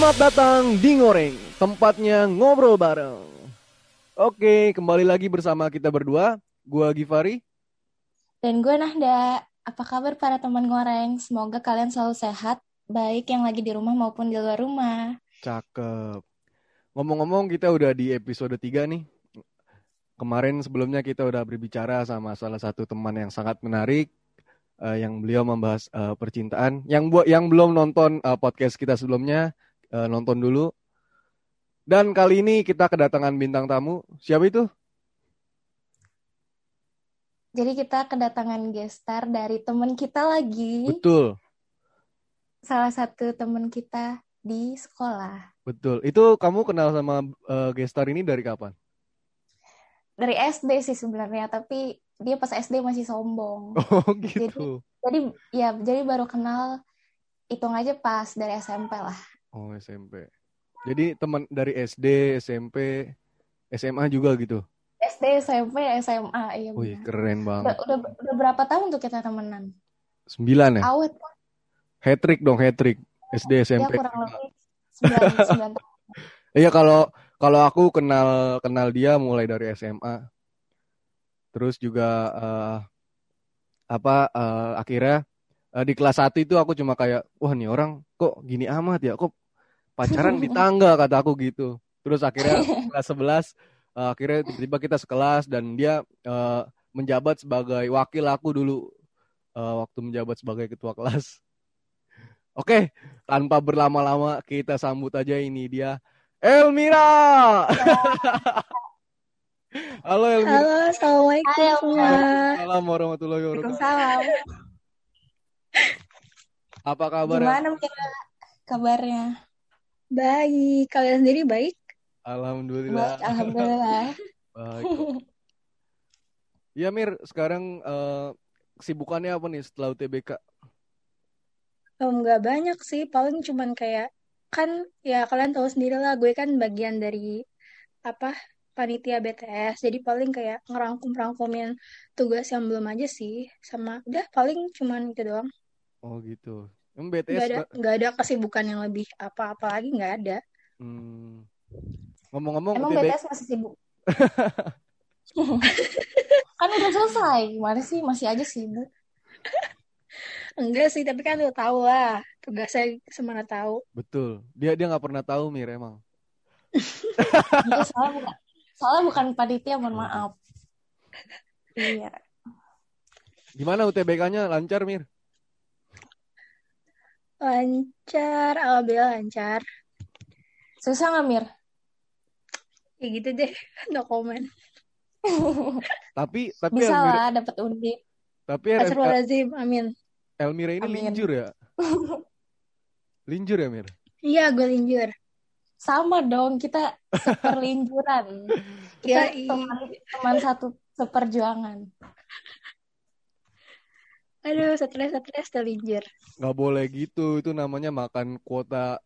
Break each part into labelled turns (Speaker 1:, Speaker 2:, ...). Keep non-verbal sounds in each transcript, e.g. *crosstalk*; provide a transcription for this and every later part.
Speaker 1: Selamat datang di Ngoreng, tempatnya ngobrol bareng. Oke, kembali lagi bersama kita berdua. Gua Givari.
Speaker 2: Dan gue Nahda. Apa kabar para teman ngoreng? Semoga kalian selalu sehat, baik yang lagi di rumah maupun di luar rumah.
Speaker 1: Cakep. Ngomong-ngomong, kita udah di episode 3 nih. Kemarin sebelumnya kita udah berbicara sama salah satu teman yang sangat menarik, uh, yang beliau membahas uh, percintaan. Yang buat yang belum nonton uh, podcast kita sebelumnya, uh, nonton dulu. Dan kali ini kita kedatangan bintang tamu. Siapa itu?
Speaker 2: Jadi kita kedatangan gestar dari teman kita lagi.
Speaker 1: Betul.
Speaker 2: Salah satu teman kita di sekolah.
Speaker 1: Betul. Itu kamu kenal sama uh, gestar ini dari kapan?
Speaker 2: Dari SD sih sebenarnya, tapi dia pas SD masih sombong. *laughs*
Speaker 1: Oh gitu.
Speaker 2: Jadi, jadi ya jadi baru kenal hitung aja pas dari SMP lah.
Speaker 1: Oh SMP. Jadi teman dari SD, SMP, SMA juga gitu.
Speaker 2: SD, SMP, SMA, iya.
Speaker 1: Wih, keren banget.
Speaker 2: Udah, udah, udah berapa tahun tuh kita temenan?
Speaker 1: Sembilan ya?
Speaker 2: Awet.
Speaker 1: Hat trick dong, hat trick. SD, SMP.
Speaker 2: Ya kurang lebih sembilan, *laughs* sembilan tahun.
Speaker 1: Iya kalau kalau aku kenal kenal dia mulai dari SMA. Terus juga uh, apa uh, akhirnya uh, di kelas 1 itu aku cuma kayak wah nih orang kok gini amat ya kok pacaran di tangga kata aku gitu. Terus akhirnya kelas 11 uh, akhirnya tiba-tiba kita sekelas dan dia uh, menjabat sebagai wakil aku dulu uh, waktu menjabat sebagai ketua kelas. *laughs* Oke, tanpa berlama-lama kita sambut aja ini dia Elmira. *laughs* Halo Elmira.
Speaker 3: Halo, assalamualaikum.
Speaker 1: Assalamualaikum warahmatullahi wabarakatuh.
Speaker 2: Waalaikumsalam.
Speaker 1: Apa kabar?
Speaker 2: Gimana kabarnya?
Speaker 3: Baik, kalian sendiri baik?
Speaker 1: Alhamdulillah.
Speaker 2: Baik, alhamdulillah. *laughs*
Speaker 1: Baik. Ya Mir, sekarang uh, kesibukannya apa nih setelah UTBK?
Speaker 3: Oh, nggak banyak sih, paling cuman kayak kan ya kalian tahu sendiri lah, gue kan bagian dari apa panitia BTS, jadi paling kayak ngerangkum-rangkumin tugas yang belum aja sih, sama udah paling cuman itu doang.
Speaker 1: Oh gitu. Emang
Speaker 3: Nggak
Speaker 1: BTS
Speaker 3: ada
Speaker 1: nggak-
Speaker 3: nggak ada kesibukan yang lebih apa-apa lagi nggak ada.
Speaker 1: Hmm. Ngomong-ngomong
Speaker 2: Emang BTS masih sibuk? *laughs* kan udah selesai. Gimana sih? Masih aja sibuk.
Speaker 3: Enggak sih, tapi kan udah tahu lah tugasnya semana tahu.
Speaker 1: betul. Dia dia nggak pernah tahu Mir emang.
Speaker 2: Iya, soalnya bukan, soalnya bukan panitia, mohon maaf. Iya.
Speaker 1: Gimana UTBK-nya lancar Mir?
Speaker 3: Lancar, alhamdulillah lancar.
Speaker 2: Susah nggak, Mir?
Speaker 3: Ya gitu deh, *laughs* no comment. *laughs*
Speaker 1: Tapi tapi
Speaker 2: Bisa
Speaker 1: Elmira,
Speaker 2: lah, dapat undip.
Speaker 1: tapi
Speaker 3: Astagfirullahaladzim, amin.
Speaker 1: Elmira ini
Speaker 2: Amin.
Speaker 1: linjur ya? *laughs* Linjur ya Mir?
Speaker 3: Iya, gue linjur.
Speaker 2: Sama dong, kita seperlinjuran. Kita
Speaker 3: Yoi.
Speaker 2: teman, teman satu seperjuangan.
Speaker 3: Aduh, stres-stres terlinjur.
Speaker 1: Nggak boleh gitu. Itu namanya makan kuota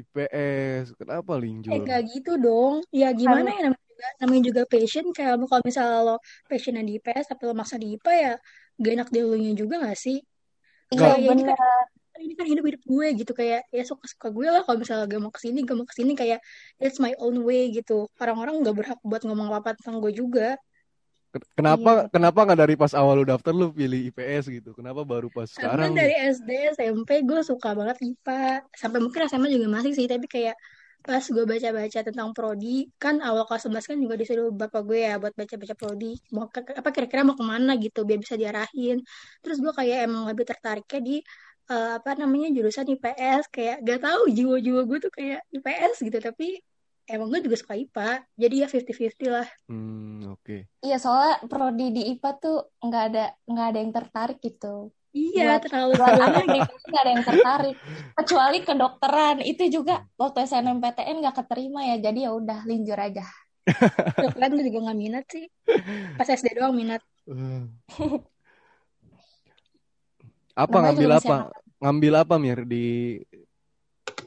Speaker 1: IPS. Kenapa
Speaker 3: Eh,
Speaker 1: linjur?
Speaker 3: gak gitu dong. Ya gimana ya namanya juga, namanya juga passion. Kayak lo kalau misalnya lo passionnya di IPS, tapi lo maksa di IPA ya gak enak di elunya juga gak sih?
Speaker 1: Nggak.
Speaker 2: Iya,
Speaker 3: Kayak ini kan,
Speaker 2: bener.
Speaker 3: ini kan hidup-hidup gue gitu. Kayak ya suka-suka gue lah kalau misalnya gak mau ke sini, gak mau ke sini. Kayak it's my own way gitu. Orang-orang gak berhak buat ngomong apa-apa tentang gue juga.
Speaker 1: Ken- Kenapa
Speaker 2: Iya.
Speaker 1: kenapa nggak dari pas awal lu daftar lu pilih IPS gitu? Kenapa baru pas
Speaker 3: Karena
Speaker 1: sekarang?
Speaker 3: dari SD, SMP gue suka banget IPA. Sampai mungkin SMA juga masih sih, tapi kayak pas gue baca-baca tentang prodi, kan awal kelas 11 kan juga disuruh bapak gue ya buat baca-baca prodi. Mau ke, apa kira-kira mau ke mana gitu, biar bisa diarahin. Terus gue kayak emang lebih tertariknya di eh, apa namanya jurusan IPS. Kayak gak tahu jiwa-jiwa gue tuh kayak IPS gitu, tapi emang gue juga suka IPA. Jadi ya 50-50 lah.
Speaker 1: Hmm, oke.
Speaker 2: Iya, soalnya prodi di IPA tuh nggak ada nggak ada yang tertarik gitu.
Speaker 3: Iya,
Speaker 2: Buat
Speaker 3: terlalu banyak.
Speaker 2: IPA nggak ada yang tertarik. Kecuali kedokteran itu juga waktu SNMPTN nggak keterima ya. Jadi ya udah linjur aja.
Speaker 3: Gue juga gak minat sih. Pas SD doang minat.
Speaker 1: Apa
Speaker 2: Namanya
Speaker 1: ngambil apa? Ngambil apa Mir di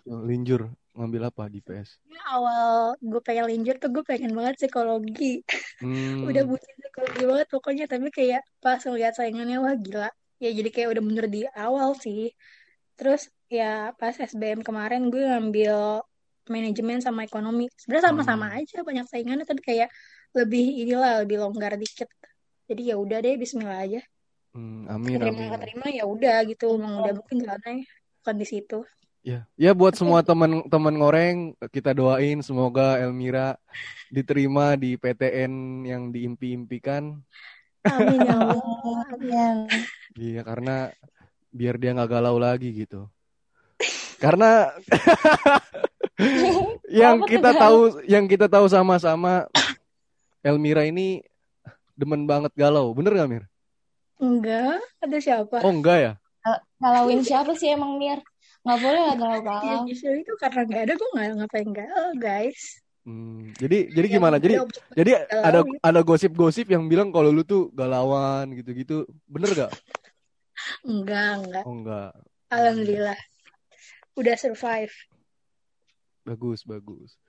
Speaker 1: linjur? Ngambil apa di PS?
Speaker 3: awal gue pengen linjur tuh gue pengen banget psikologi
Speaker 1: Hmm, *laughs*
Speaker 3: udah bucin psikologi banget pokoknya tapi kayak pas ngeliat saingannya wah gila ya jadi kayak udah bener di awal sih terus ya pas SBM kemarin gue ngambil manajemen sama ekonomi. Sebenarnya sama-sama
Speaker 1: Hmm.
Speaker 3: aja banyak saingannya tapi kayak lebih inilah lebih longgar dikit. Jadi ya udah deh Bismillah aja.
Speaker 1: Hmm, amin
Speaker 3: Keterima
Speaker 1: amin.
Speaker 3: keterima ya udah gitu. Emang udah mungkin jalannya bukan di situ.
Speaker 1: Ya, ya buat semua teman-teman ngoreng kita doain semoga Elmira diterima di PTN yang diimpi-impikan.
Speaker 3: amin ya *laughs* Allah.
Speaker 2: Amin.
Speaker 1: Iya, karena biar dia nggak galau lagi gitu. Karena *laughs* yang kita tahu, yang kita tahu sama-sama Elmira ini demen banget galau. Bener gak Mir?
Speaker 3: Enggak, ada siapa?
Speaker 1: Oh enggak ya?
Speaker 2: Gal- Galauin siapa sih emang Mir? Nggak boleh lah
Speaker 3: Ya
Speaker 2: galau-galau.
Speaker 3: justru itu karena nggak ada gue nggak ngapain galau guys.
Speaker 1: Hmm, jadi jadi
Speaker 3: Yang
Speaker 1: gimana? Jadi
Speaker 3: ada
Speaker 1: jadi ada
Speaker 3: galau
Speaker 1: ada gosip-gosip yang bilang kalau lu tuh galauan gitu-gitu. Bener gak?
Speaker 3: enggak enggak.
Speaker 1: Oh enggak.
Speaker 3: Alhamdulillah udah survive.
Speaker 1: bagus bagus.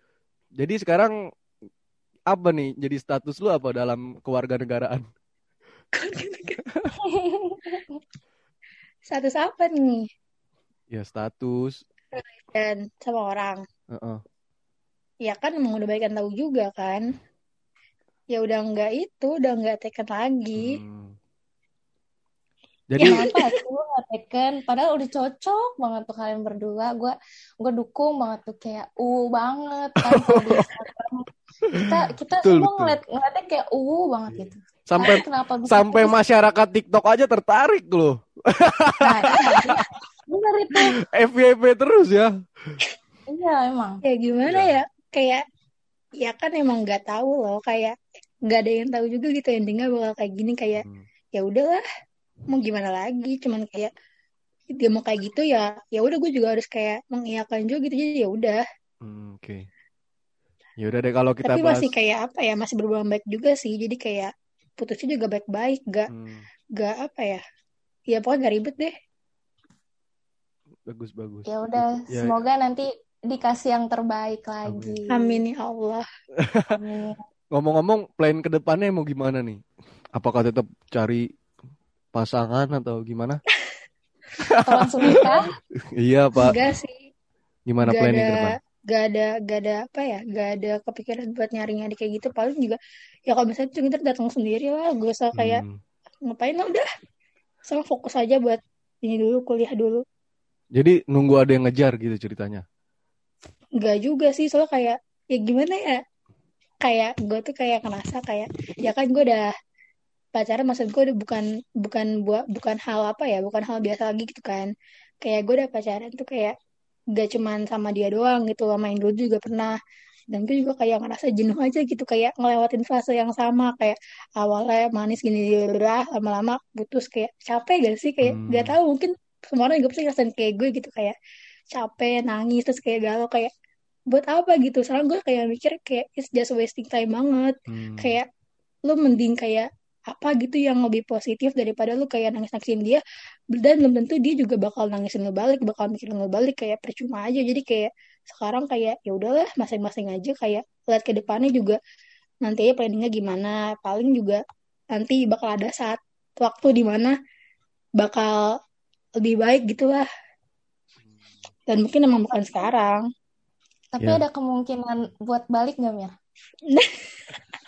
Speaker 1: Jadi sekarang apa nih? Jadi status lu apa dalam kewarganegaraan? *laughs*
Speaker 3: Status apa nih?
Speaker 1: Ya status.
Speaker 3: Dan sama orang.
Speaker 1: Heeh.
Speaker 3: Ya kan emang udah baikan tahu juga kan. Ya udah nggak itu, udah nggak taken lagi.
Speaker 1: Hmm. Jadi
Speaker 2: sih lu nggak Taken? Padahal udah cocok banget tuh kalian berdua. Gue gue dukung banget tuh kayak uh banget kan. Kita kita
Speaker 1: betul
Speaker 2: semua
Speaker 1: betul.
Speaker 2: ngeliat ngeliatnya kayak uh banget gitu.
Speaker 1: Sampai
Speaker 2: Tapi kenapa bisa
Speaker 1: sampai
Speaker 2: terus?
Speaker 1: masyarakat TikTok aja tertarik loh.
Speaker 2: Nah, iya, bener itu.
Speaker 1: FYP terus ya.
Speaker 2: Iya emang.
Speaker 3: Ya gimana
Speaker 1: Iya.
Speaker 3: ya? Kayak ya kan emang nggak tahu loh. Kayak nggak ada yang tahu juga gitu endingnya bakal kayak gini. Kayak
Speaker 1: Hmm.
Speaker 3: ya udahlah, mau gimana lagi? Cuman kayak dia mau kayak gitu ya. Ya udah gue juga harus kayak mengiyakan juga gitu. Jadi ya udah.
Speaker 1: Hmm, Oke. Ya udah deh kalau kita
Speaker 3: Tapi
Speaker 1: bahas.
Speaker 3: masih kayak apa ya? Masih berbulan baik juga sih. Jadi kayak putusnya juga baik-baik. Gak
Speaker 1: Hmm,
Speaker 3: gak apa ya? Ya pokoknya gak ribet deh.
Speaker 1: Bagus bagus.
Speaker 2: Ya udah,
Speaker 1: Ya,
Speaker 2: semoga nanti dikasih yang terbaik lagi.
Speaker 3: Amin ya Allah.
Speaker 2: Amin.
Speaker 1: Ngomong-ngomong, plan ke depannya mau gimana nih? Apakah tetap cari pasangan atau gimana?
Speaker 2: Atau langsung nikah? *laughs*
Speaker 1: Iya, Pak.
Speaker 3: Enggak sih.
Speaker 1: Gimana
Speaker 3: Gak
Speaker 1: planning
Speaker 3: ada
Speaker 1: ke depan?
Speaker 3: gak ada gak ada apa ya gak ada kepikiran buat nyari-nyari kayak gitu paling juga ya kalau misalnya ntar datang sendiri lah gue usah kayak
Speaker 1: Hmm.
Speaker 3: ngapain lah udah sama fokus aja buat ini dulu kuliah dulu
Speaker 1: Jadi nunggu ada yang ngejar gitu ceritanya.
Speaker 3: Enggak juga sih soalnya kayak ya gimana ya kayak gue tuh kayak ngerasa kayak ya kan gue udah pacaran maksud gue udah bukan bukan buat bukan hal apa ya bukan hal biasa lagi gitu kan kayak gue udah pacaran tuh kayak gak cuman sama dia doang gitu sama yang dulu juga pernah dan gue juga kayak ngerasa jenuh aja gitu kayak ngelewatin fase yang sama kayak awalnya manis gini lama-lama putus kayak capek gak sih kayak
Speaker 1: Hmm.
Speaker 3: gak tahu mungkin semua orang juga pasti ngerasain kayak gue gitu kayak capek nangis terus kayak galau kayak buat apa gitu. Sekarang gue kayak mikir kayak it's just wasting time banget.
Speaker 1: Hmm.
Speaker 3: kayak lu mending kayak apa gitu yang lebih positif daripada lu kayak nangis-nangisin dia. Dan belum tentu dia juga bakal nangisin lu balik bakal mikirin lu balik kayak percuma aja. Jadi kayak sekarang kayak ya udahlah masing-masing aja kayak lihat ke depannya juga nanti aja planningnya gimana. Paling juga nanti bakal ada saat waktu di mana bakal lebih baik gitulah dan mungkin emang bukan sekarang
Speaker 2: Tapi
Speaker 1: Ya.
Speaker 2: ada kemungkinan buat balik nggak, Mir? *laughs*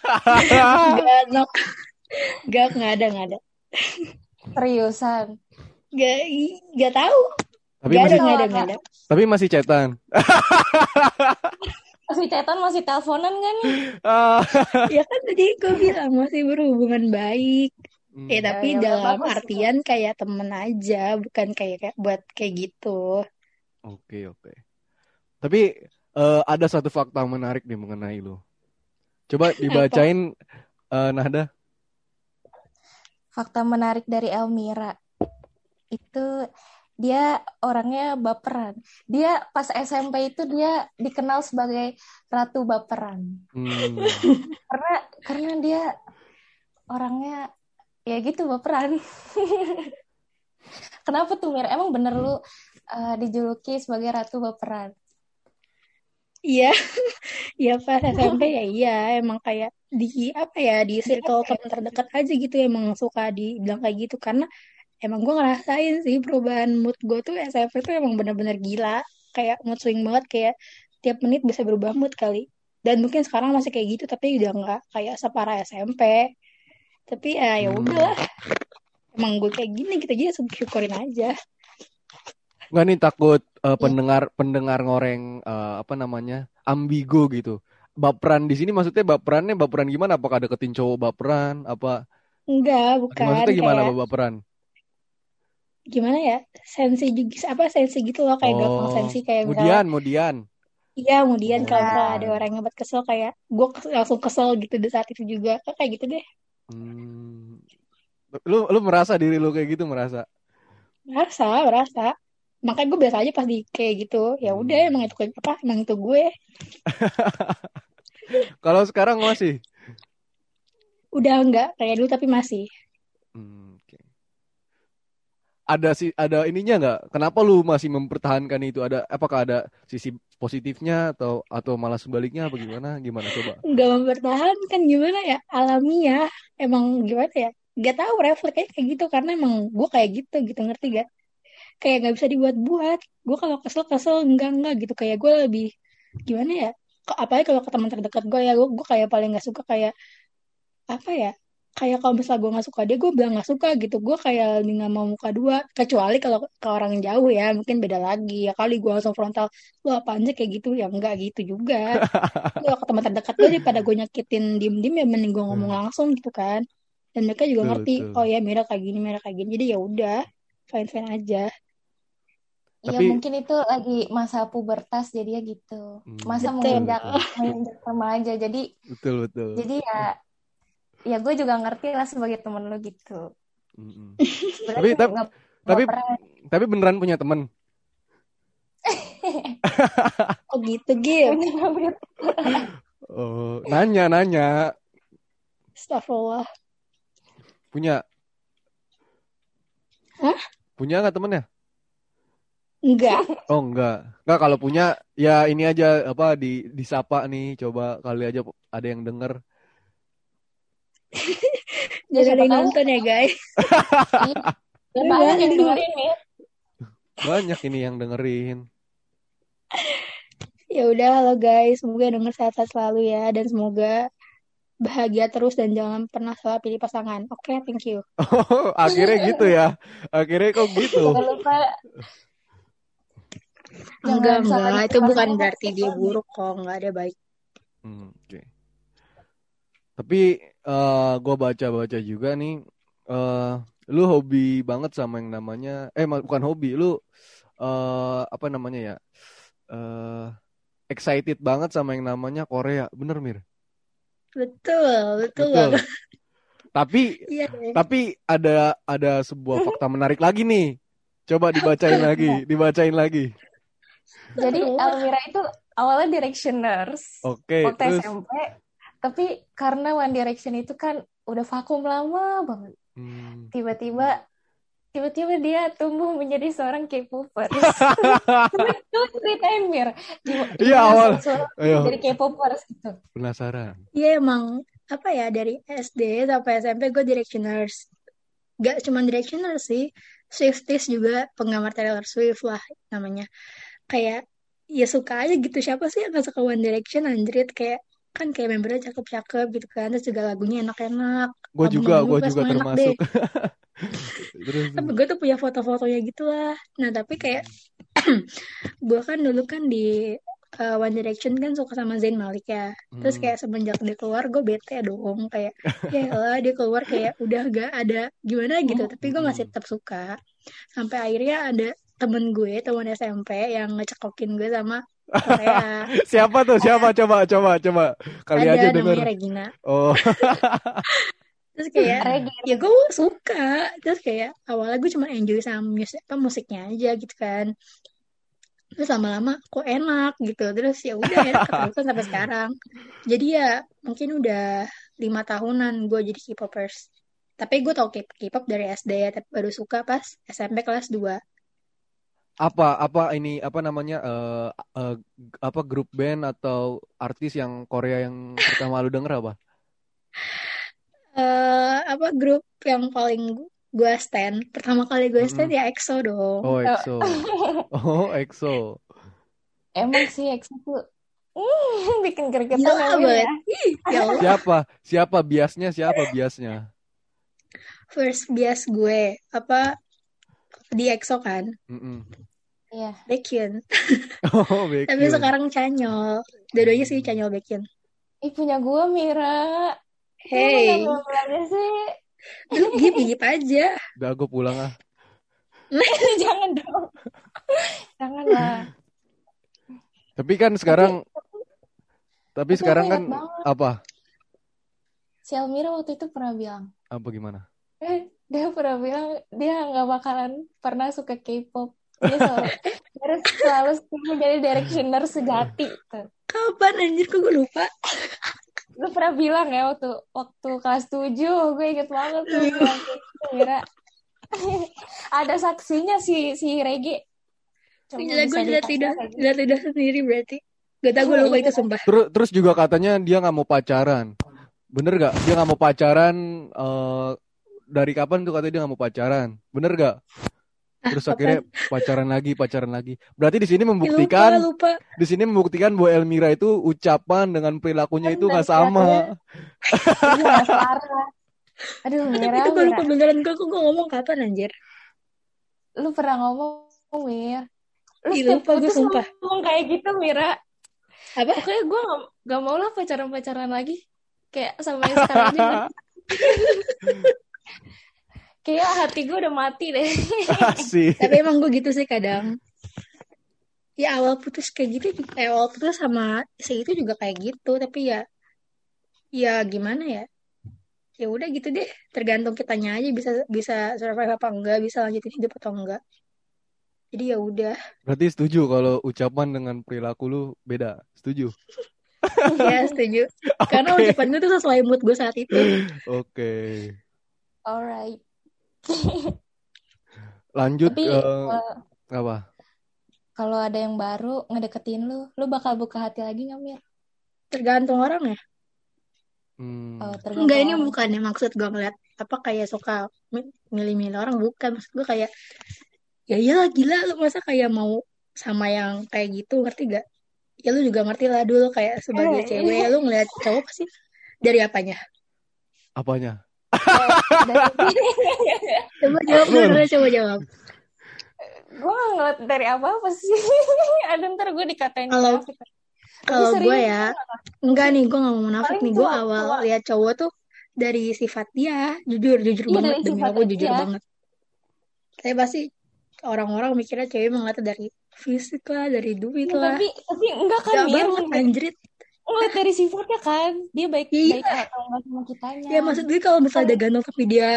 Speaker 3: Gak, no. Gak, nggak ada, nggak ada.
Speaker 2: Seriusan.
Speaker 3: Gak, gak tahu.
Speaker 1: Tapi
Speaker 3: Gak ada,
Speaker 1: masih
Speaker 3: nggak ada, nggak ada.
Speaker 1: tapi masih chatan. *laughs*
Speaker 2: Masih chatan, masih teleponan nggak nih?
Speaker 1: Ah.
Speaker 3: Ya kan tadi gue bilang masih berhubungan baik.
Speaker 1: Hmm.
Speaker 3: Ya tapi
Speaker 2: ya, udah
Speaker 3: dalam
Speaker 2: bagus.
Speaker 3: artian kayak temen aja, bukan kayak, kayak buat kayak gitu.
Speaker 1: Oke, oke. Tapi eh, ada satu fakta menarik nih mengenai lu. Coba *laughs* dibacain eh, Nahda.
Speaker 2: Fakta menarik dari Elmira. Itu dia orangnya baperan. Dia pas SMP itu dia dikenal sebagai ratu baperan.
Speaker 1: Hmm. *laughs*
Speaker 2: Karena karena dia orangnya ya gitu baperan. *laughs* Kenapa tuh Mir? Emang bener lu eh, dijuluki sebagai ratu baperan?
Speaker 3: Iya, ya pas SMP ya iya. Emang kayak di apa ya di circle teman terdekat aja gitu emang suka dibilang kayak gitu. Karena emang gue ngerasain sih perubahan mood gue tuh SMP tuh emang bener-bener gila. Kayak mood swing banget kayak tiap menit bisa berubah mood kali. Dan mungkin sekarang masih kayak gitu tapi udah nggak kayak separah SMP tapi ya ya
Speaker 1: Hmm.
Speaker 3: udahlah emang gue kayak gini kita aja syukurin aja
Speaker 1: Nggak nih takut eh, pendengar pendengar ngoreng eh, apa namanya ambigu gitu. Baperan di sini maksudnya baperannya baperan gimana? Apakah deketin cowok baperan? Apa
Speaker 3: enggak bukan
Speaker 1: maksudnya gimana
Speaker 3: kayak
Speaker 1: baperan?
Speaker 3: gimana ya sensi juga apa sensi gitu loh kayak gampang
Speaker 1: Oh,
Speaker 3: sensi kayak
Speaker 1: kemudian kemudian.
Speaker 3: iya kemudian kalau ada orang yang buat kesel kayak gue langsung kesel gitu di saat itu juga kayak gitu deh
Speaker 1: Hmm. Lu lu merasa diri lu kayak gitu merasa?
Speaker 3: merasa merasa makanya gue biasa aja pas di kayak gitu ya udah
Speaker 1: Hmm.
Speaker 3: emang itu kayak apa emang itu gue *laughs*
Speaker 1: Kalau sekarang masih.
Speaker 3: udah enggak kayak dulu tapi masih
Speaker 1: Hmm. Ada sih ada ininya nggak? Kenapa lu masih mempertahankan itu? Ada apakah ada sisi positifnya atau atau malah sebaliknya? Apa gimana? Gimana coba?
Speaker 3: nggak mempertahankan gimana ya? Alamiah emang gimana ya? Gak tahu refleks kayak gitu. Karena emang gue kayak gitu gitu. Ngerti gak kayak nggak bisa dibuat-buat gue kalau kesel kesel. Enggak enggak gitu. Kayak gue lebih gimana ya? Apalagi kalau ke teman terdekat gue ya gue gue kayak paling nggak suka kayak apa ya kayak kalau misalnya gue nggak suka dia gue bilang nggak suka gitu. Gue kayak nggak mau muka dua. Kecuali kalau ke orang jauh ya mungkin beda lagi. Ya kali gue langsung frontal lu apaan sih? kayak gitu. Ya enggak gitu juga. *laughs* Kalau ke teman terdekat gue daripada gue nyakitin diem diem ya mending gue ngomong langsung gitu kan. Dan mereka juga
Speaker 1: Betul,
Speaker 3: ngerti
Speaker 1: betul.
Speaker 3: oh ya Mira kayak gini Mira kayak gini. Jadi ya udah fine fine aja.
Speaker 2: Ya
Speaker 1: Tapi-
Speaker 2: mungkin itu lagi masa pubertas jadinya gitu.
Speaker 1: Hmm,
Speaker 2: Masa menginjak menginjak remaja. Jadi
Speaker 1: Betul betul.
Speaker 2: jadi ya ya gue juga ngerti lah sebagai temen lo gitu.
Speaker 1: Mm-mm.
Speaker 2: Berarti
Speaker 1: Tapi- tapi- tapi
Speaker 2: pernah
Speaker 1: tapi beneran punya temen? *laughs*
Speaker 3: oh gitu
Speaker 2: punya
Speaker 1: Oh, nanya nanya
Speaker 3: Astagfirullah
Speaker 1: punya?
Speaker 3: Hah?
Speaker 1: Punya nggak temennya?
Speaker 3: enggak
Speaker 1: Oh enggak. Enggak kalau punya ya ini aja apa di disapa nih coba kali aja ada yang denger. *laughs*
Speaker 3: jadi ada yang nonton ya guys. *laughs*
Speaker 2: Ya, banyak yang dengerin ya.
Speaker 1: Banyak ini yang dengerin.
Speaker 3: ya udah halo guys. Semoga denger sehat-sehat selalu ya dan semoga bahagia terus dan jangan pernah salah pilih pasangan. Oke thank you. *laughs*
Speaker 1: Oh, akhirnya gitu ya. Akhirnya kok gitu.
Speaker 2: Jangan lupa. Jangan
Speaker 3: enggak
Speaker 2: salah
Speaker 3: enggak. itu bukan berarti dia buruk kok. Enggak ada baik.
Speaker 1: Hmm, oke. Tapi eh gue baca-baca juga nih, eh lu hobi banget sama yang namanya, eh ma- bukan hobi, lu eh apa namanya ya, eh excited banget sama yang namanya Korea, bener Mir?
Speaker 3: betul betul,
Speaker 1: Betul.
Speaker 3: banget
Speaker 1: Tapi
Speaker 3: iya
Speaker 1: tapi ada ada sebuah fakta menarik lagi nih. Coba dibacain lagi, dibacain lagi.
Speaker 2: Jadi Almira itu awalnya Directioners
Speaker 1: Oke,
Speaker 2: waktu
Speaker 1: terus
Speaker 2: SMP. Tapi karena One Direction itu kan udah vakum lama banget.
Speaker 1: Hmm.
Speaker 2: Tiba-tiba tiba-tiba dia tumbuh menjadi seorang K-popers. Lu ceritain Mir.
Speaker 1: Iya, awal. Ayo,
Speaker 2: Jadi K-popers gitu.
Speaker 1: penasaran.
Speaker 3: Iya emang apa ya dari SD sampai SMP gue Directioners. Gak cuma Directioners sih, Swifties juga penggemar Taylor Swift lah namanya. Kayak ya suka aja gitu siapa sih yang gak suka One Direction anjrit kayak kan kayak membernya cakep-cakep gitu kan terus juga lagunya enak-enak.
Speaker 1: Gue juga, gue
Speaker 3: juga
Speaker 1: termasuk. *laughs* Terus,
Speaker 3: tapi gue tuh punya foto-fotonya gitu lah nah tapi kayak *clears throat* gue kan dulu kan di uh, One Direction kan suka sama Zayn Malik ya. Terus
Speaker 1: Hmm.
Speaker 3: kayak semenjak dia keluar gue bete dong kayak ya lah dia keluar kayak udah gak ada gimana gitu. Tapi gue masih tetap suka. Sampai akhirnya ada temen gue temen SMP yang ngecekokin gue sama Korea *laughs*
Speaker 1: Siapa tuh? Siapa? Coba, coba, coba. Kali
Speaker 3: ada
Speaker 1: aja denger.
Speaker 3: Regina
Speaker 1: Oh, *laughs*
Speaker 3: terus kayak
Speaker 2: Regi.
Speaker 3: ya gue suka terus kayak awalnya gue cuma enjoy sama musik apa musiknya aja gitu kan terus lama-lama kok enak gitu terus ya udah enak keterusan sampai *laughs* sekarang jadi ya mungkin udah lima tahunan gue jadi K-popers tapi gue tau K- K-pop dari SD ya tapi baru suka pas SMP kelas 2
Speaker 1: apa apa ini apa namanya eh eh, apa grup band atau artis yang Korea yang pertama lu denger apa?
Speaker 3: eh apa grup yang paling gue stand pertama kali gue stand
Speaker 1: Mm-mm.
Speaker 3: ya EXO dong
Speaker 1: Oh, EXO. *laughs* Oh, EXO.
Speaker 2: Emang sih EXO tuh mm, *laughs* bikin gregetan ya ya.
Speaker 3: Ya Allah
Speaker 1: Siapa? Siapa biasnya? Siapa biasnya?
Speaker 3: first bias gue apa di EXO kan
Speaker 1: Mm-mm.
Speaker 2: Iya.
Speaker 3: Baekhyun *laughs*
Speaker 1: Oh,
Speaker 3: tapi
Speaker 1: Baekhyun.
Speaker 3: sekarang Chanyeol dua-duanya sih Chanyeol Baekhyun
Speaker 2: Ih punya gue Mira. Lu
Speaker 3: hey
Speaker 2: bilangnya sih?
Speaker 3: lu gip aja
Speaker 1: Udah gue pulang ah. *laughs*
Speaker 2: Jangan dong. Jangan lah.
Speaker 1: Tapi kan sekarang tapi
Speaker 2: Tapi
Speaker 1: sekarang kan
Speaker 2: banget.
Speaker 1: apa?
Speaker 2: Si Elmira waktu itu pernah bilang,
Speaker 1: Apa gimana?
Speaker 2: eh, dia pernah bilang dia nggak bakalan pernah suka K-pop. Dia selalu, *laughs* dia selalu jadi directioner sejati. Tuh.
Speaker 3: kapan anjir kok gue lupa
Speaker 2: Lu pernah bilang ya waktu waktu kelas 7, gue inget banget tuh bilang gitu, Mira. *laughs* Ada saksinya si si Regi.
Speaker 3: Gila gue tidak
Speaker 2: lagi.
Speaker 3: lihat tidak sendiri berarti Gak tau gue lupa itu sumpah
Speaker 1: Terus terus juga katanya dia nggak mau pacaran. Bener gak? Dia nggak mau pacaran. eh, dari kapan tuh katanya dia nggak mau pacaran? Bener gak? Terus akhirnya pacaran lagi, pacaran lagi. Berarti di sini
Speaker 3: lupa
Speaker 1: membuktikan,
Speaker 3: lupa
Speaker 1: di sini membuktikan bahwa Elmira itu ucapan dengan perilakunya itu nggak sama.
Speaker 2: Iya. *laughs* Aduh,
Speaker 3: tapi
Speaker 2: Mira,
Speaker 3: itu gue
Speaker 2: Mira.
Speaker 3: lupa beneran gue gue ngomong kapan anjir
Speaker 2: Lu pernah ngomong, Mir. Lu setiap
Speaker 3: lupa gue
Speaker 2: putus
Speaker 3: sumpah
Speaker 2: ngomong kayak gitu, Mira.
Speaker 3: apa
Speaker 2: Pokoknya gue gak, gak mau lah pacaran-pacaran lagi. Kayak sama yang sekarang aja. *laughs* *laughs* Kayak hati gue udah mati deh.
Speaker 1: Asik.
Speaker 3: tapi emang gue gitu sih kadang ya awal putus kayak gitu eh, awal putus sama si itu juga kayak gitu tapi ya ya gimana ya ya udah gitu deh tergantung kitanya aja bisa bisa survive apa enggak bisa lanjutin hidup atau enggak jadi ya udah
Speaker 1: Berarti setuju kalau ucapan dengan perilaku lu beda. Setuju.
Speaker 3: ya setuju *laughs* karena
Speaker 1: Oke.
Speaker 3: ucapan gue tuh sesuai mood gue saat itu
Speaker 1: Oke.
Speaker 2: Alright. *laughs*
Speaker 1: Lanjut
Speaker 2: Tapi
Speaker 1: eh,
Speaker 2: eh,
Speaker 1: apa?
Speaker 2: kalau ada yang baru ngedeketin lu, lu bakal buka hati lagi gak, Mir?
Speaker 3: tergantung orang ya
Speaker 1: Hmm,
Speaker 2: Oh, tergantung
Speaker 3: enggak ini bukan ya maksud gue ngeliat apa kayak suka mi- milih-milih orang bukan maksud gue kayak ya iyalah gila lu masa kayak mau sama yang kayak gitu ngerti gak ya lu juga ngerti lah dulu kayak sebagai
Speaker 2: Eh,
Speaker 3: cewek lu ngeliat cowok pasti dari apanya
Speaker 1: apanya?
Speaker 2: Dari,
Speaker 3: coba jawab dulu coba jawab.
Speaker 2: Gue gak ngeliat dari apa-apa sih. *laughs* ada ntar gue dikatain
Speaker 3: Kalau- kalau
Speaker 2: Tapi
Speaker 3: gue ya enggak nih gue gak mau munafik nih. Gue awal lihat cowok tuh dari sifat dia jujur jujur
Speaker 2: Iya,
Speaker 3: banget. Demi aku jujur
Speaker 2: dia.
Speaker 3: banget. Saya pasti orang-orang mikirnya cewek mengeliat dari fisik lah dari duit
Speaker 2: Ya,
Speaker 3: lah.
Speaker 2: tapi tapi enggak kan
Speaker 3: Gak
Speaker 2: Mir?
Speaker 3: banget anjrit
Speaker 2: ngeliat dari sifatnya kan. Dia baik
Speaker 3: Iya.
Speaker 2: baik atau enggak sama kitanya.
Speaker 3: Ya maksud gue kalau misalnya dia ganteng tapi dia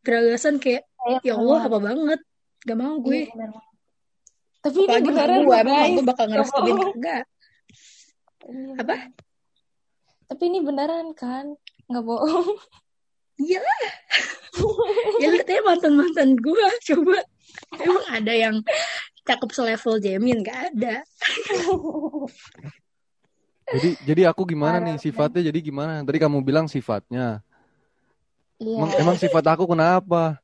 Speaker 3: geragasan kayak
Speaker 2: Kayak
Speaker 3: ya Allah apa banget? Gak mau
Speaker 2: Iya,
Speaker 3: gue
Speaker 2: bener. Banget. tapi ini
Speaker 3: apalagi sama
Speaker 2: beneran
Speaker 3: gue emang gue bakal ngerestuin
Speaker 2: Gak
Speaker 3: kagak
Speaker 2: Ini
Speaker 3: Apa?
Speaker 2: tapi ini beneran kan. Nggak bohong.
Speaker 3: Iya ya lihat aja mantan mantan gue coba. Emang ada yang cakep selevel Jamin? Gak ada *laughs*
Speaker 1: Jadi jadi aku gimana nih sifatnya? Jadi gimana? Tadi kamu bilang sifatnya.
Speaker 2: iya
Speaker 1: Emang, emang sifat aku kenapa?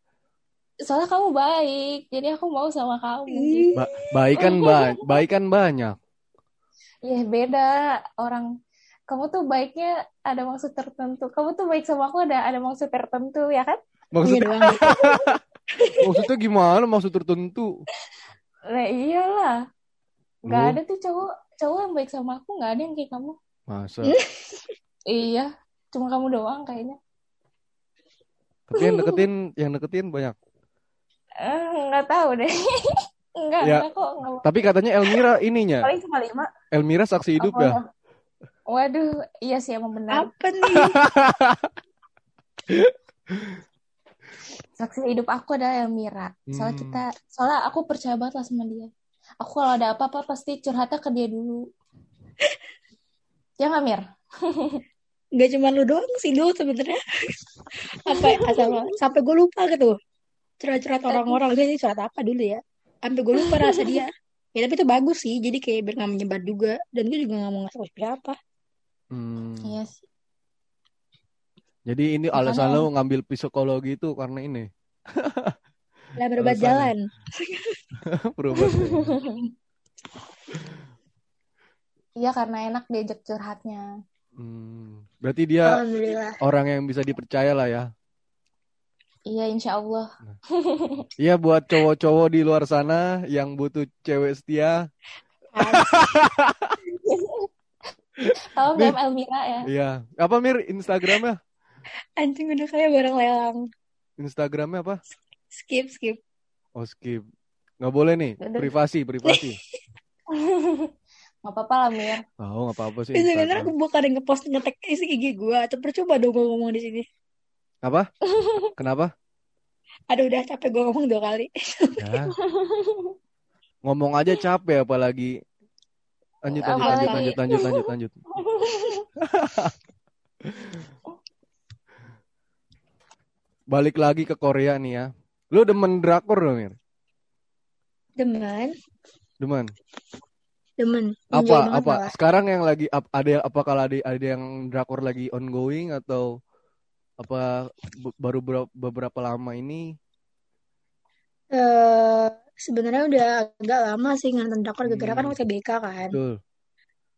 Speaker 2: soalnya kamu baik jadi aku mau sama kamu
Speaker 1: Ba baik kan ba baik kan banyak.
Speaker 2: ya beda orang kamu tuh baiknya ada maksud tertentu kamu tuh baik sama aku ada ada maksud tertentu ya kan
Speaker 3: iya
Speaker 1: Maksud
Speaker 3: doang *laughs*
Speaker 1: maksudnya gimana? Maksud tertentu?
Speaker 2: nah iyalah nggak
Speaker 1: Loh,
Speaker 2: ada tuh cowok cowok yang baik sama aku nggak ada yang kayak kamu
Speaker 1: masa? *laughs*
Speaker 2: iya cuma kamu doang kayaknya
Speaker 1: Tapi yang deketin yang deketin banyak.
Speaker 2: Eh, nggak tahu deh *laughs* enggak
Speaker 1: Ya.
Speaker 2: enggak kok enggak.
Speaker 1: Tapi katanya Elmira ininya.
Speaker 2: paling cuma lima
Speaker 1: Elmira saksi hidup ya?
Speaker 2: waduh iya sih emang benar
Speaker 3: apa nih *laughs*
Speaker 2: saksi hidup aku adalah Elmira soalnya
Speaker 1: Hmm.
Speaker 2: kita soalnya aku percaya banget lah sama dia aku kalau ada apa-apa pasti curhatnya ke dia dulu. Ya nggak Mir?
Speaker 3: Gak cuma lu doang sih dulu sebenarnya. Apa asal sampai gue lupa gitu. Curhat-curhat orang-orang. Dia sih curhat apa dulu ya? Sampai gue lupa rasa dia. Ya tapi itu bagus sih. Jadi kayak biar nggak menyebar juga. Dan gue juga nggak mau ngasih tahu siapa
Speaker 1: Hmm.
Speaker 2: iya sih.
Speaker 1: Jadi ini alasan lo ngambil psikologi itu karena ini. *laughs*
Speaker 3: Lah berobat jalan. *laughs*
Speaker 1: Berobat.
Speaker 2: Iya karena enak diajak curhatnya.
Speaker 1: Hmm, berarti dia orang yang bisa dipercaya lah ya.
Speaker 2: Iya insya Allah.
Speaker 1: Iya buat cowok-cowok di luar sana yang butuh cewek setia. *laughs*
Speaker 2: Tahu. DM Elmira ya?
Speaker 1: Iya. Apa Mir Instagramnya?
Speaker 3: Anjing udah kayak barang lelang.
Speaker 1: Instagramnya apa?
Speaker 3: Skip, skip.
Speaker 1: Oh skip. Nggak boleh nih.
Speaker 2: Udah.
Speaker 1: Privasi, privasi. *laughs*
Speaker 2: Gak apa-apa lah Mir.
Speaker 1: Oh nggak apa-apa sih.
Speaker 3: Sebenarnya aku bukan yang ngepost ngetek isi IG gue. Atau percuma dong gue ngomong di sini.
Speaker 1: Apa? *laughs* Kenapa?
Speaker 3: Aduh udah capek gue ngomong dua kali.
Speaker 1: Ya. Ngomong aja capek apalagi. Lanjut, lanjut, lanjut, lanjut, lanjut, lanjut, lanjut. *laughs* Balik lagi ke Korea nih ya. Lu demen drakor dong, Mir?
Speaker 3: Demen.
Speaker 1: Demen.
Speaker 3: Demen. Enjoy
Speaker 1: Apa
Speaker 3: banget
Speaker 1: apa? Sekarang yang lagi ap- ada apa kalau ada ada yang drakor lagi ongoing atau apa baru ber- beberapa lama ini?
Speaker 3: Eh sebenarnya udah agak lama sih nonton drakor gara-gara kan
Speaker 1: Hmm.
Speaker 3: UTBK kan.
Speaker 1: Betul.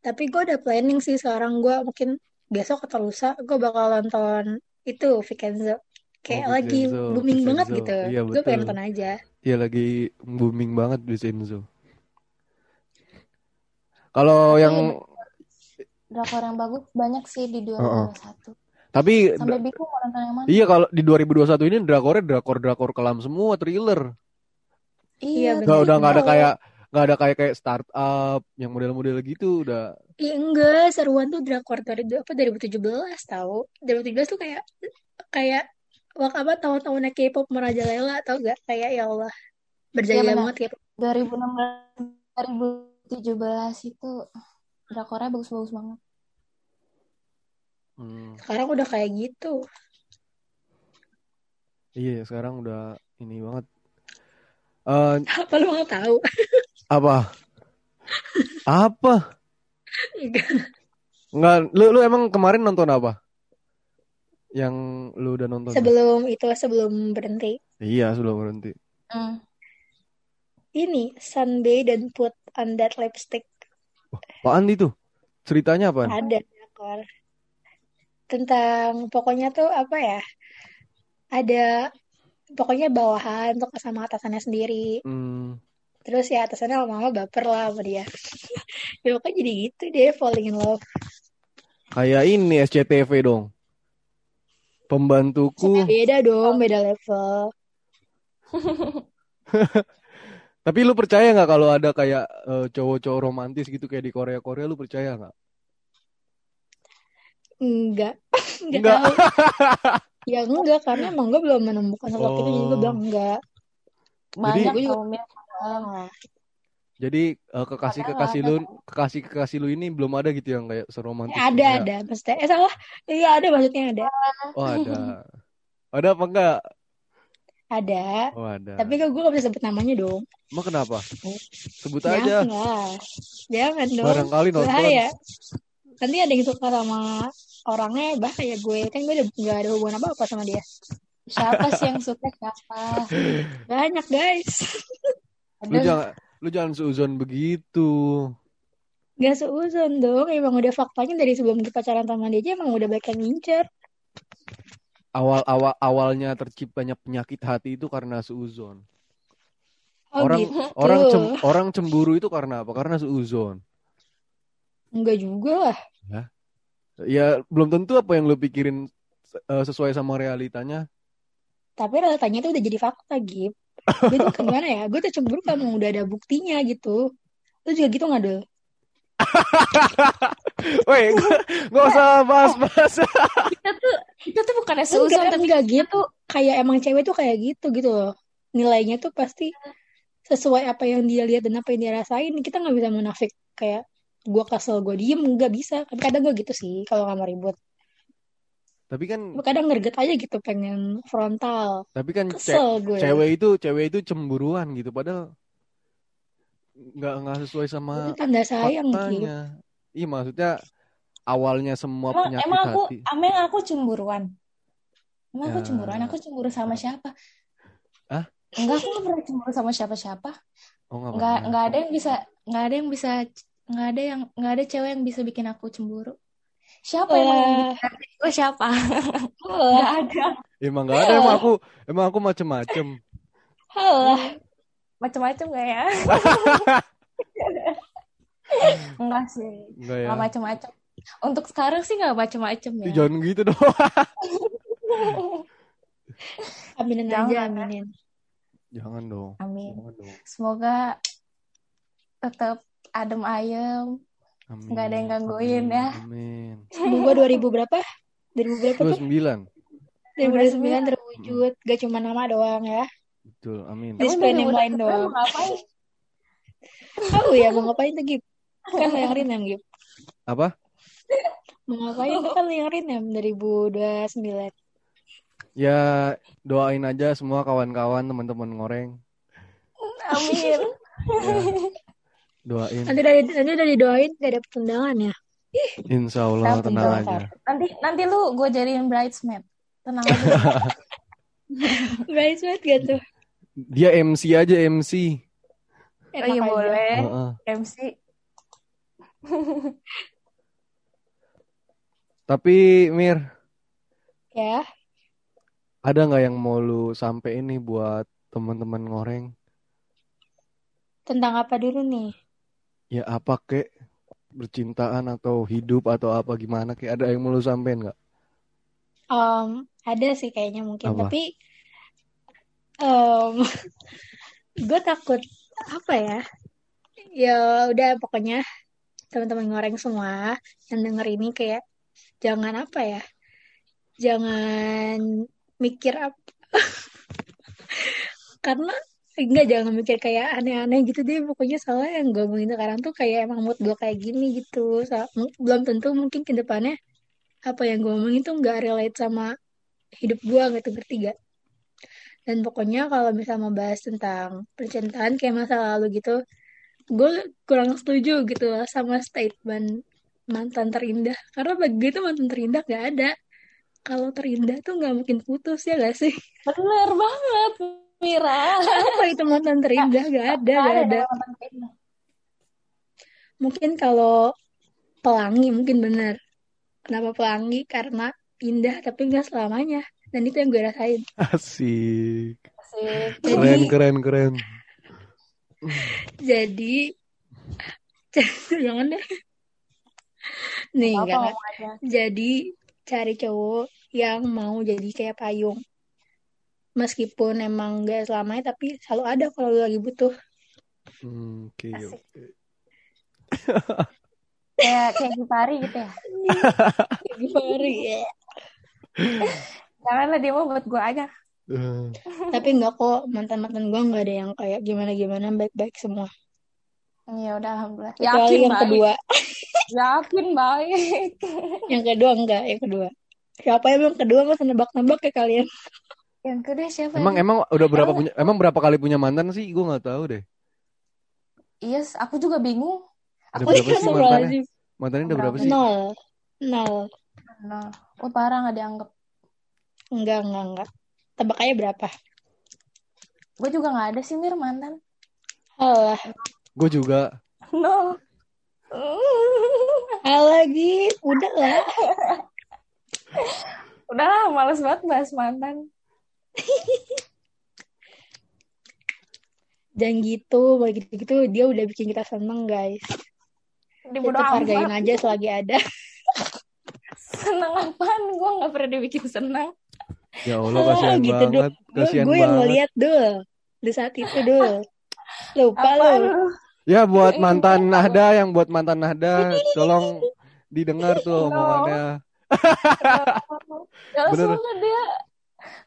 Speaker 3: Tapi gue udah planning sih sekarang gue mungkin besok atau lusa gue bakal nonton itu Vincenzo. Kayak
Speaker 1: Oh,
Speaker 3: lagi
Speaker 1: Vincenzo,
Speaker 3: booming banget
Speaker 1: Vincenzo.
Speaker 3: gitu.
Speaker 1: Iya,
Speaker 3: gue pengen nonton aja.
Speaker 1: Iya lagi booming banget di Senzo. Kalau yang
Speaker 2: Drakor yang bagus banyak sih di 2021.
Speaker 1: tapi
Speaker 2: Sampai bingung mau nonton yang mana.
Speaker 1: iya kalau di 2021 ini drakornya drakor-drakor kelam semua, thriller.
Speaker 3: Iya,
Speaker 1: Nggak
Speaker 3: bener.
Speaker 1: udah nggak ada kayak nggak ada kayak kayak startup yang model-model gitu udah
Speaker 3: Iya enggak, seruan tuh drakor dari apa 2017 tahu. 2017 tuh kayak kayak waktu apa tahun-tahunnya K-pop merajalela tau gak? Kayak ya Allah. Berjaya
Speaker 2: benar.
Speaker 3: banget K-pop.
Speaker 2: 2016 2017 itu drakornya bagus-bagus banget.
Speaker 1: hmm,
Speaker 3: Sekarang udah kayak gitu.
Speaker 1: iya sekarang udah ini banget. Eh
Speaker 3: Apa lu mau tahu? *laughs*
Speaker 1: apa? apa?
Speaker 3: Enggak.
Speaker 1: Nggak, lu lu emang kemarin nonton apa? Yang lu udah nonton?
Speaker 3: Sebelum itu sebelum berhenti.
Speaker 1: Iya, sebelum berhenti.
Speaker 2: Hmm.
Speaker 3: Ini Sunday dan Put on That Lipstick
Speaker 1: Apaan itu? Ceritanya apa?
Speaker 3: ada drakor. Tentang pokoknya tuh apa ya? Ada pokoknya bawahan untuk sama atasannya sendiri.
Speaker 1: Hmm,
Speaker 3: Terus ya atasannya lama-lama baper lah sama dia. *laughs* ya pokoknya jadi gitu deh falling in love.
Speaker 1: kayak ini SCTV dong. Pembantuku.
Speaker 3: Beda dong, beda level. *laughs*
Speaker 1: Tapi lu percaya nggak kalau ada kayak eh, cowok-cowok romantis gitu kayak di Korea-Korea lu percaya nggak?
Speaker 3: Enggak. Enggak *laughs* ya enggak, karena emang gue belum menemukan sosok itu, jadi gue
Speaker 1: Oh.
Speaker 3: bilang enggak.
Speaker 2: Banyak
Speaker 3: Jadi-
Speaker 2: tau Mir.
Speaker 1: Jadi eh, kekasih-kekasih lu, kekasih-kekasih lu ini belum ada gitu yang kayak seromantis
Speaker 3: Ada,
Speaker 1: Korea?
Speaker 3: ada. Maksudnya, eh salah. Iya ada maksudnya ada.
Speaker 1: Oh ada. Ada apa enggak?
Speaker 3: Ada.
Speaker 1: Oh ada.
Speaker 3: Tapi kan gue gak bisa sebut namanya dong.
Speaker 1: Emang kenapa? Sebut aja.
Speaker 3: Jangan lah. Jangan dong.
Speaker 1: Barangkali nonton.
Speaker 3: Bahaya. Nanti ada yang suka sama orangnya, bahaya gue. Kan gue udah gak ada hubungan apa-apa sama dia.
Speaker 2: Siapa sih yang suka siapa? *laughs*
Speaker 3: Banyak guys.
Speaker 1: Lu jangan lu jangan seuzon begitu.
Speaker 3: Gak seuzon dong. Emang udah faktanya dari sebelum kita pacaran sama dia aja emang udah banyak yang ngincer.
Speaker 1: Awal-awal awalnya terciptanya penyakit hati itu karena seuzon.
Speaker 3: Oh
Speaker 1: orang
Speaker 3: gitu.
Speaker 1: orang cem- orang cemburu itu karena apa? Karena seuzon.
Speaker 3: Enggak juga lah.
Speaker 1: Ya belum tentu apa yang lu pikirin eh, sesuai sama realitanya.
Speaker 3: Tapi realitanya itu udah jadi fakta, Gip. Gue tuh gimana ya? Gue tuh cemburu emang udah ada buktinya gitu. Lu juga gitu gak, Dul?
Speaker 1: Woi, gak, gak usah bahas-bahas.
Speaker 2: kita tuh kita tuh
Speaker 3: Enggak,
Speaker 2: seuzon tapi
Speaker 3: enggak gitu. Kayak emang cewek tuh kayak gitu gitu loh. Nilainya tuh pasti sesuai apa yang dia lihat dan apa yang dia rasain. Kita nggak bisa munafik kayak gue kesel gue diem nggak bisa. Tapi kadang gue gitu sih kalau nggak mau ribut.
Speaker 1: Tapi kan
Speaker 3: kadang ngerget aja gitu pengen frontal.
Speaker 1: tapi kan ce-
Speaker 3: Kesel gue.
Speaker 1: cewek itu cewek itu cemburuan gitu padahal nggak nggak sesuai sama
Speaker 3: Itu tanda sayang gitu.
Speaker 1: faktanya. Iya maksudnya awalnya semua
Speaker 2: emang
Speaker 1: penyakit
Speaker 2: emang aku
Speaker 1: hati.
Speaker 2: emang aku cemburuan. Emang aku
Speaker 1: Ya.
Speaker 2: cemburuan, aku cemburu sama siapa?
Speaker 1: Hah?
Speaker 2: Enggak, aku nggak pernah cemburu sama siapa-siapa.
Speaker 1: Oh, nggak
Speaker 2: nggak ada yang bisa, nggak ada yang bisa, nggak ada yang, nggak ada cewek yang bisa bikin aku cemburu. Siapa emang bikin hati gue siapa? *laughs* Nggak ada.
Speaker 1: Emang nggak ada emang aku emang aku macem-macem.
Speaker 3: halah. *laughs*
Speaker 2: Macem-macem gak ya? *laughs* Enggak sih.
Speaker 1: Enggak ya.
Speaker 2: Macem-macem. Untuk sekarang sih nggak macem-macem ya.
Speaker 1: Jangan gitu dong.
Speaker 3: Aminin
Speaker 2: Jangan,
Speaker 3: aja,
Speaker 2: ya.
Speaker 3: aminin.
Speaker 1: Jangan dong.
Speaker 2: Amin.
Speaker 1: Jangan dong.
Speaker 2: Semoga tetap adem ayem.
Speaker 1: Amin.
Speaker 2: Nggak ada yang gangguin
Speaker 1: Amin.
Speaker 2: ya.
Speaker 1: Amin.
Speaker 3: Semoga 2000 berapa? 2000 berapa tuh?
Speaker 1: 29.
Speaker 3: 2009 terwujud. Gak cuma nama doang ya.
Speaker 1: Betul. Amin.
Speaker 3: Di
Speaker 2: Emang
Speaker 3: plan yang
Speaker 2: 2029
Speaker 3: lain
Speaker 2: mau
Speaker 3: doang.
Speaker 2: ngapain?
Speaker 3: Tahu ya mau ngapain tuh Gip? Kan lo yang rinem Gip.
Speaker 1: Apa?
Speaker 3: Mau ngapain kan lo yang rinem 2029.
Speaker 1: Ya doain aja semua kawan-kawan teman-teman ngoreng.
Speaker 2: Amin.
Speaker 1: Ya, doain.
Speaker 3: Nanti udah, nanti udah didoain gak dapet undangan ya.
Speaker 1: Insya Allah
Speaker 2: Tapi
Speaker 1: tenang
Speaker 3: dong,
Speaker 1: aja.
Speaker 2: Nanti nanti lu gue jadiin bridesmaid. Tenang aja. *laughs*
Speaker 3: Bridesmaid gak tuh?
Speaker 1: Dia MC aja MC.
Speaker 2: oh iya
Speaker 3: aja.
Speaker 2: boleh.
Speaker 1: Heeh.
Speaker 2: MC. *laughs*
Speaker 1: Tapi Mir,
Speaker 3: Ya.
Speaker 1: ada nggak yang mau lu sampai ini buat teman-teman ngoreng?
Speaker 3: Tentang apa dulu nih?
Speaker 1: Ya apa kek? Bercintaan atau hidup atau apa gimana kek? Ada yang mau lu sampein nggak?
Speaker 3: Um, ada sih kayaknya mungkin.
Speaker 1: Apa?
Speaker 3: Tapi um, *laughs* gue takut apa ya? Ya udah pokoknya teman-teman ngoreng semua yang denger ini kayak jangan apa ya? Jangan mikir apa *laughs* karena enggak jangan mikir kayak aneh-aneh gitu deh. Pokoknya soalnya yang gue omongin sekarang tuh kayak emang mood gue kayak gini gitu. So- belum tentu mungkin ke depannya apa yang gue omongin tuh nggak relate sama hidup gue gitu ngerti gak dan pokoknya kalau misalnya mau bahas tentang percintaan kayak masa lalu gitu gue kurang setuju gitu loh sama statement mantan terindah. Karena bagi gue itu mantan terindah gak ada. Kalau terindah tuh nggak mungkin putus ya gak sih?
Speaker 2: Bener banget, Mira.
Speaker 3: apa itu mantan terindah? Gak ada gak ada
Speaker 2: ada.
Speaker 3: mungkin kalau pelangi mungkin bener kenapa pelangi? Karena indah tapi nggak selamanya. Dan itu yang gue rasain.
Speaker 1: Asik.
Speaker 2: Asik.
Speaker 3: Jadi-
Speaker 1: Keren, keren, keren.
Speaker 3: jadi jangan deh. Nih
Speaker 2: Apa
Speaker 3: enggak jadi cari cowok yang mau jadi kayak payung meskipun emang gak selamanya tapi selalu ada kalau lu lagi butuh
Speaker 1: Hmm, Oke,
Speaker 2: Asik.
Speaker 1: oke. *laughs*
Speaker 2: Kayak kayak Gipari gitu ya. *laughs*
Speaker 3: Gimana ya
Speaker 2: Janganlah dia mau buat gue aja.
Speaker 1: Eh,
Speaker 3: tapi enggak kok mantan mantan gue nggak ada yang kayak gimana gimana baik baik semua
Speaker 2: Ya udah alhamdulillah.
Speaker 3: kecuali
Speaker 2: Yakin
Speaker 3: yang
Speaker 2: baik.
Speaker 3: kedua *laughs*
Speaker 2: Yakin baik.
Speaker 3: yang kedua enggak yang kedua siapa yang kedua masa nebak-nebak ya kalian
Speaker 2: Yang kedua siapa?
Speaker 1: Emang
Speaker 2: ya?
Speaker 1: emang udah berapa
Speaker 2: Emang-
Speaker 1: punya emang berapa kali punya mantan sih? Gue nggak tahu deh.
Speaker 2: Iya, aku juga bingung.
Speaker 1: Ada
Speaker 2: Aku
Speaker 1: berapa
Speaker 2: juga
Speaker 1: sih
Speaker 2: bingung.
Speaker 1: mantannya? Mantannya udah berapa sih?
Speaker 3: nol nol
Speaker 2: Nah, oh parah nggak dianggap.
Speaker 3: enggak enggak enggak tebak aja berapa
Speaker 2: Gue juga nggak ada sih Mir mantan.
Speaker 3: alah
Speaker 1: Gue juga.
Speaker 2: No. *laughs*
Speaker 3: alah gitu udah lah
Speaker 2: Udahlah, males banget bahas mantan. *laughs*
Speaker 3: jangan gitu begitu gitu dia udah bikin kita seneng guys
Speaker 2: Di bodo
Speaker 3: tetap hargain aja selagi ada *laughs*
Speaker 2: Seneng apaan? Gue nggak pernah dibikin senang.
Speaker 1: Ya Allah kasihan
Speaker 3: gitu, Dul.
Speaker 1: banget,
Speaker 3: gue
Speaker 1: kasihan
Speaker 3: gue yang
Speaker 1: banget.
Speaker 3: ngeliat dul di saat itu dul lupa
Speaker 2: Apaan
Speaker 3: lu
Speaker 2: lu?
Speaker 1: Ya buat mantan Nahda yang buat mantan Nahda, tolong didengar tuh *laughs*
Speaker 2: No.
Speaker 1: omongannya.
Speaker 2: Ya
Speaker 1: Bener.
Speaker 2: sumpah dia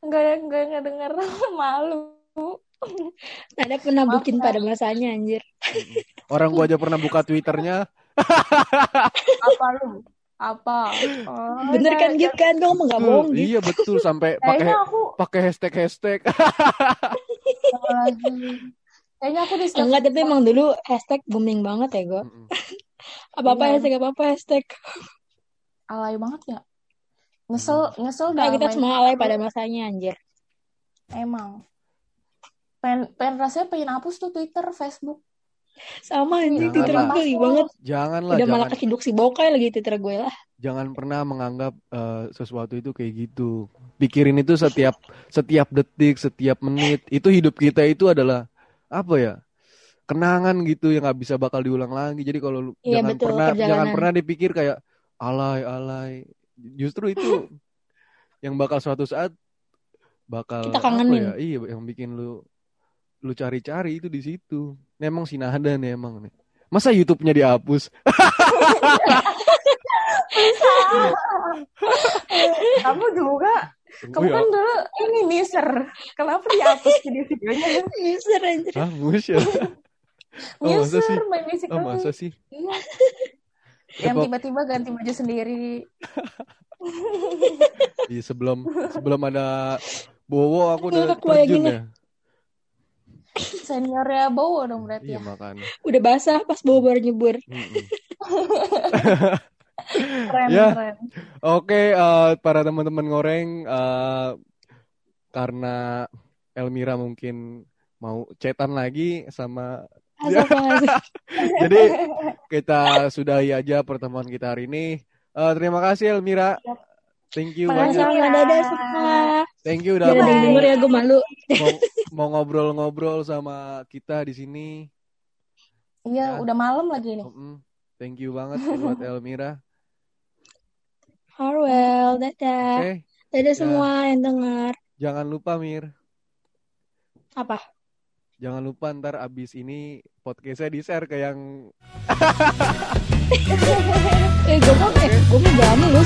Speaker 2: nggak nggak nggak denger *laughs* malu.
Speaker 3: ada pernah
Speaker 2: Maaf,
Speaker 3: bikin
Speaker 2: Kak.
Speaker 3: pada masanya anjir
Speaker 1: Orang gua aja pernah buka Twitternya.
Speaker 2: Apa lu? Apa? Oh, *laughs*
Speaker 3: bener kan
Speaker 2: kayak-
Speaker 3: gitu kan gue ngomong gak
Speaker 1: Tuh,
Speaker 3: bohong gitu
Speaker 1: iya betul sampai pakai
Speaker 2: aku
Speaker 1: pakai hashtag hashtag.
Speaker 2: lagi. Kayaknya aku di setiap
Speaker 3: enggak tapi emang dulu hashtag booming banget ya gue apa apa
Speaker 2: Iya.
Speaker 3: hashtag apa apa hashtag
Speaker 2: alay banget ya. Nyesel, nyesel
Speaker 3: Nah, kita
Speaker 2: main
Speaker 3: semua alay pada masanya anjir.
Speaker 2: Emang. Pengen, pengen rasanya pengen hapus tuh Twitter, Facebook.
Speaker 3: Sama anjir
Speaker 1: Jangan
Speaker 3: Twitter
Speaker 1: lah.
Speaker 3: gue banget.
Speaker 1: Janganlah,
Speaker 3: Udah malah
Speaker 1: jangan
Speaker 3: keciduk si Bokai lagi Twitter gue lah.
Speaker 1: jangan pernah menganggap eh, sesuatu itu kayak gitu. Pikirin itu setiap setiap detik, setiap menit. Itu hidup kita itu adalah apa ya? Kenangan gitu yang nggak bisa bakal diulang lagi. Jadi kalau lu-
Speaker 3: Iya,
Speaker 1: jangan
Speaker 3: betul,
Speaker 1: pernah jangan pernah dipikir kayak alay alay. Justru itu yang bakal suatu saat bakal
Speaker 3: Kita
Speaker 1: apa
Speaker 3: kangenin.
Speaker 1: ya? Iya, yang bikin lu lu cari-cari itu di situ. Memang si Nahda nih emang nih. Masa YouTube-nya dihapus?
Speaker 2: Kamu juga. Kamu
Speaker 1: Wih,
Speaker 2: kan dulu ini miser. Kenapa dihapus video-videonya?
Speaker 3: Miser anjir.
Speaker 1: Ah, ya. Oh, masa
Speaker 2: Miser,
Speaker 1: sih?
Speaker 2: main musik
Speaker 1: Oh, masa sih?
Speaker 2: Iya. Yang tiba-tiba ganti baju sendiri.
Speaker 1: Iya, sebelum sebelum ada Bowo aku udah terjun ya.
Speaker 2: Seniornya Bowo dong berarti
Speaker 1: Iya
Speaker 2: ya.
Speaker 1: makanya.
Speaker 3: Udah basah pas bawa baru nyebur.
Speaker 1: Mm-mm. *laughs*
Speaker 2: Keren,
Speaker 1: Ya.
Speaker 2: keren.
Speaker 1: Oke, eh, para teman-teman ngoreng, eh, karena Elmira mungkin mau cetan lagi sama. *laughs* jadi kita sudahi aja pertemuan kita hari ini. Eh, terima kasih Elmira, thank you
Speaker 2: Makasih.
Speaker 1: banyak,
Speaker 3: dadah semua.
Speaker 1: thank you udah mau,
Speaker 3: denger ya gue malu.
Speaker 1: mau mau ngobrol-ngobrol sama kita di sini.
Speaker 2: Iya,
Speaker 1: Ya.
Speaker 2: udah malam lagi nih.
Speaker 1: Mm-mm. Thank you banget buat Elmira.
Speaker 3: Farewell,
Speaker 1: Oke,
Speaker 3: dadah. Dadah semua yang denger.
Speaker 1: jangan lupa Mir.
Speaker 3: Apa?
Speaker 1: Jangan lupa ntar abis ini podcastnya di-share ke yang *laughs*
Speaker 3: Eh, gue mau, eh, gue mau berani lu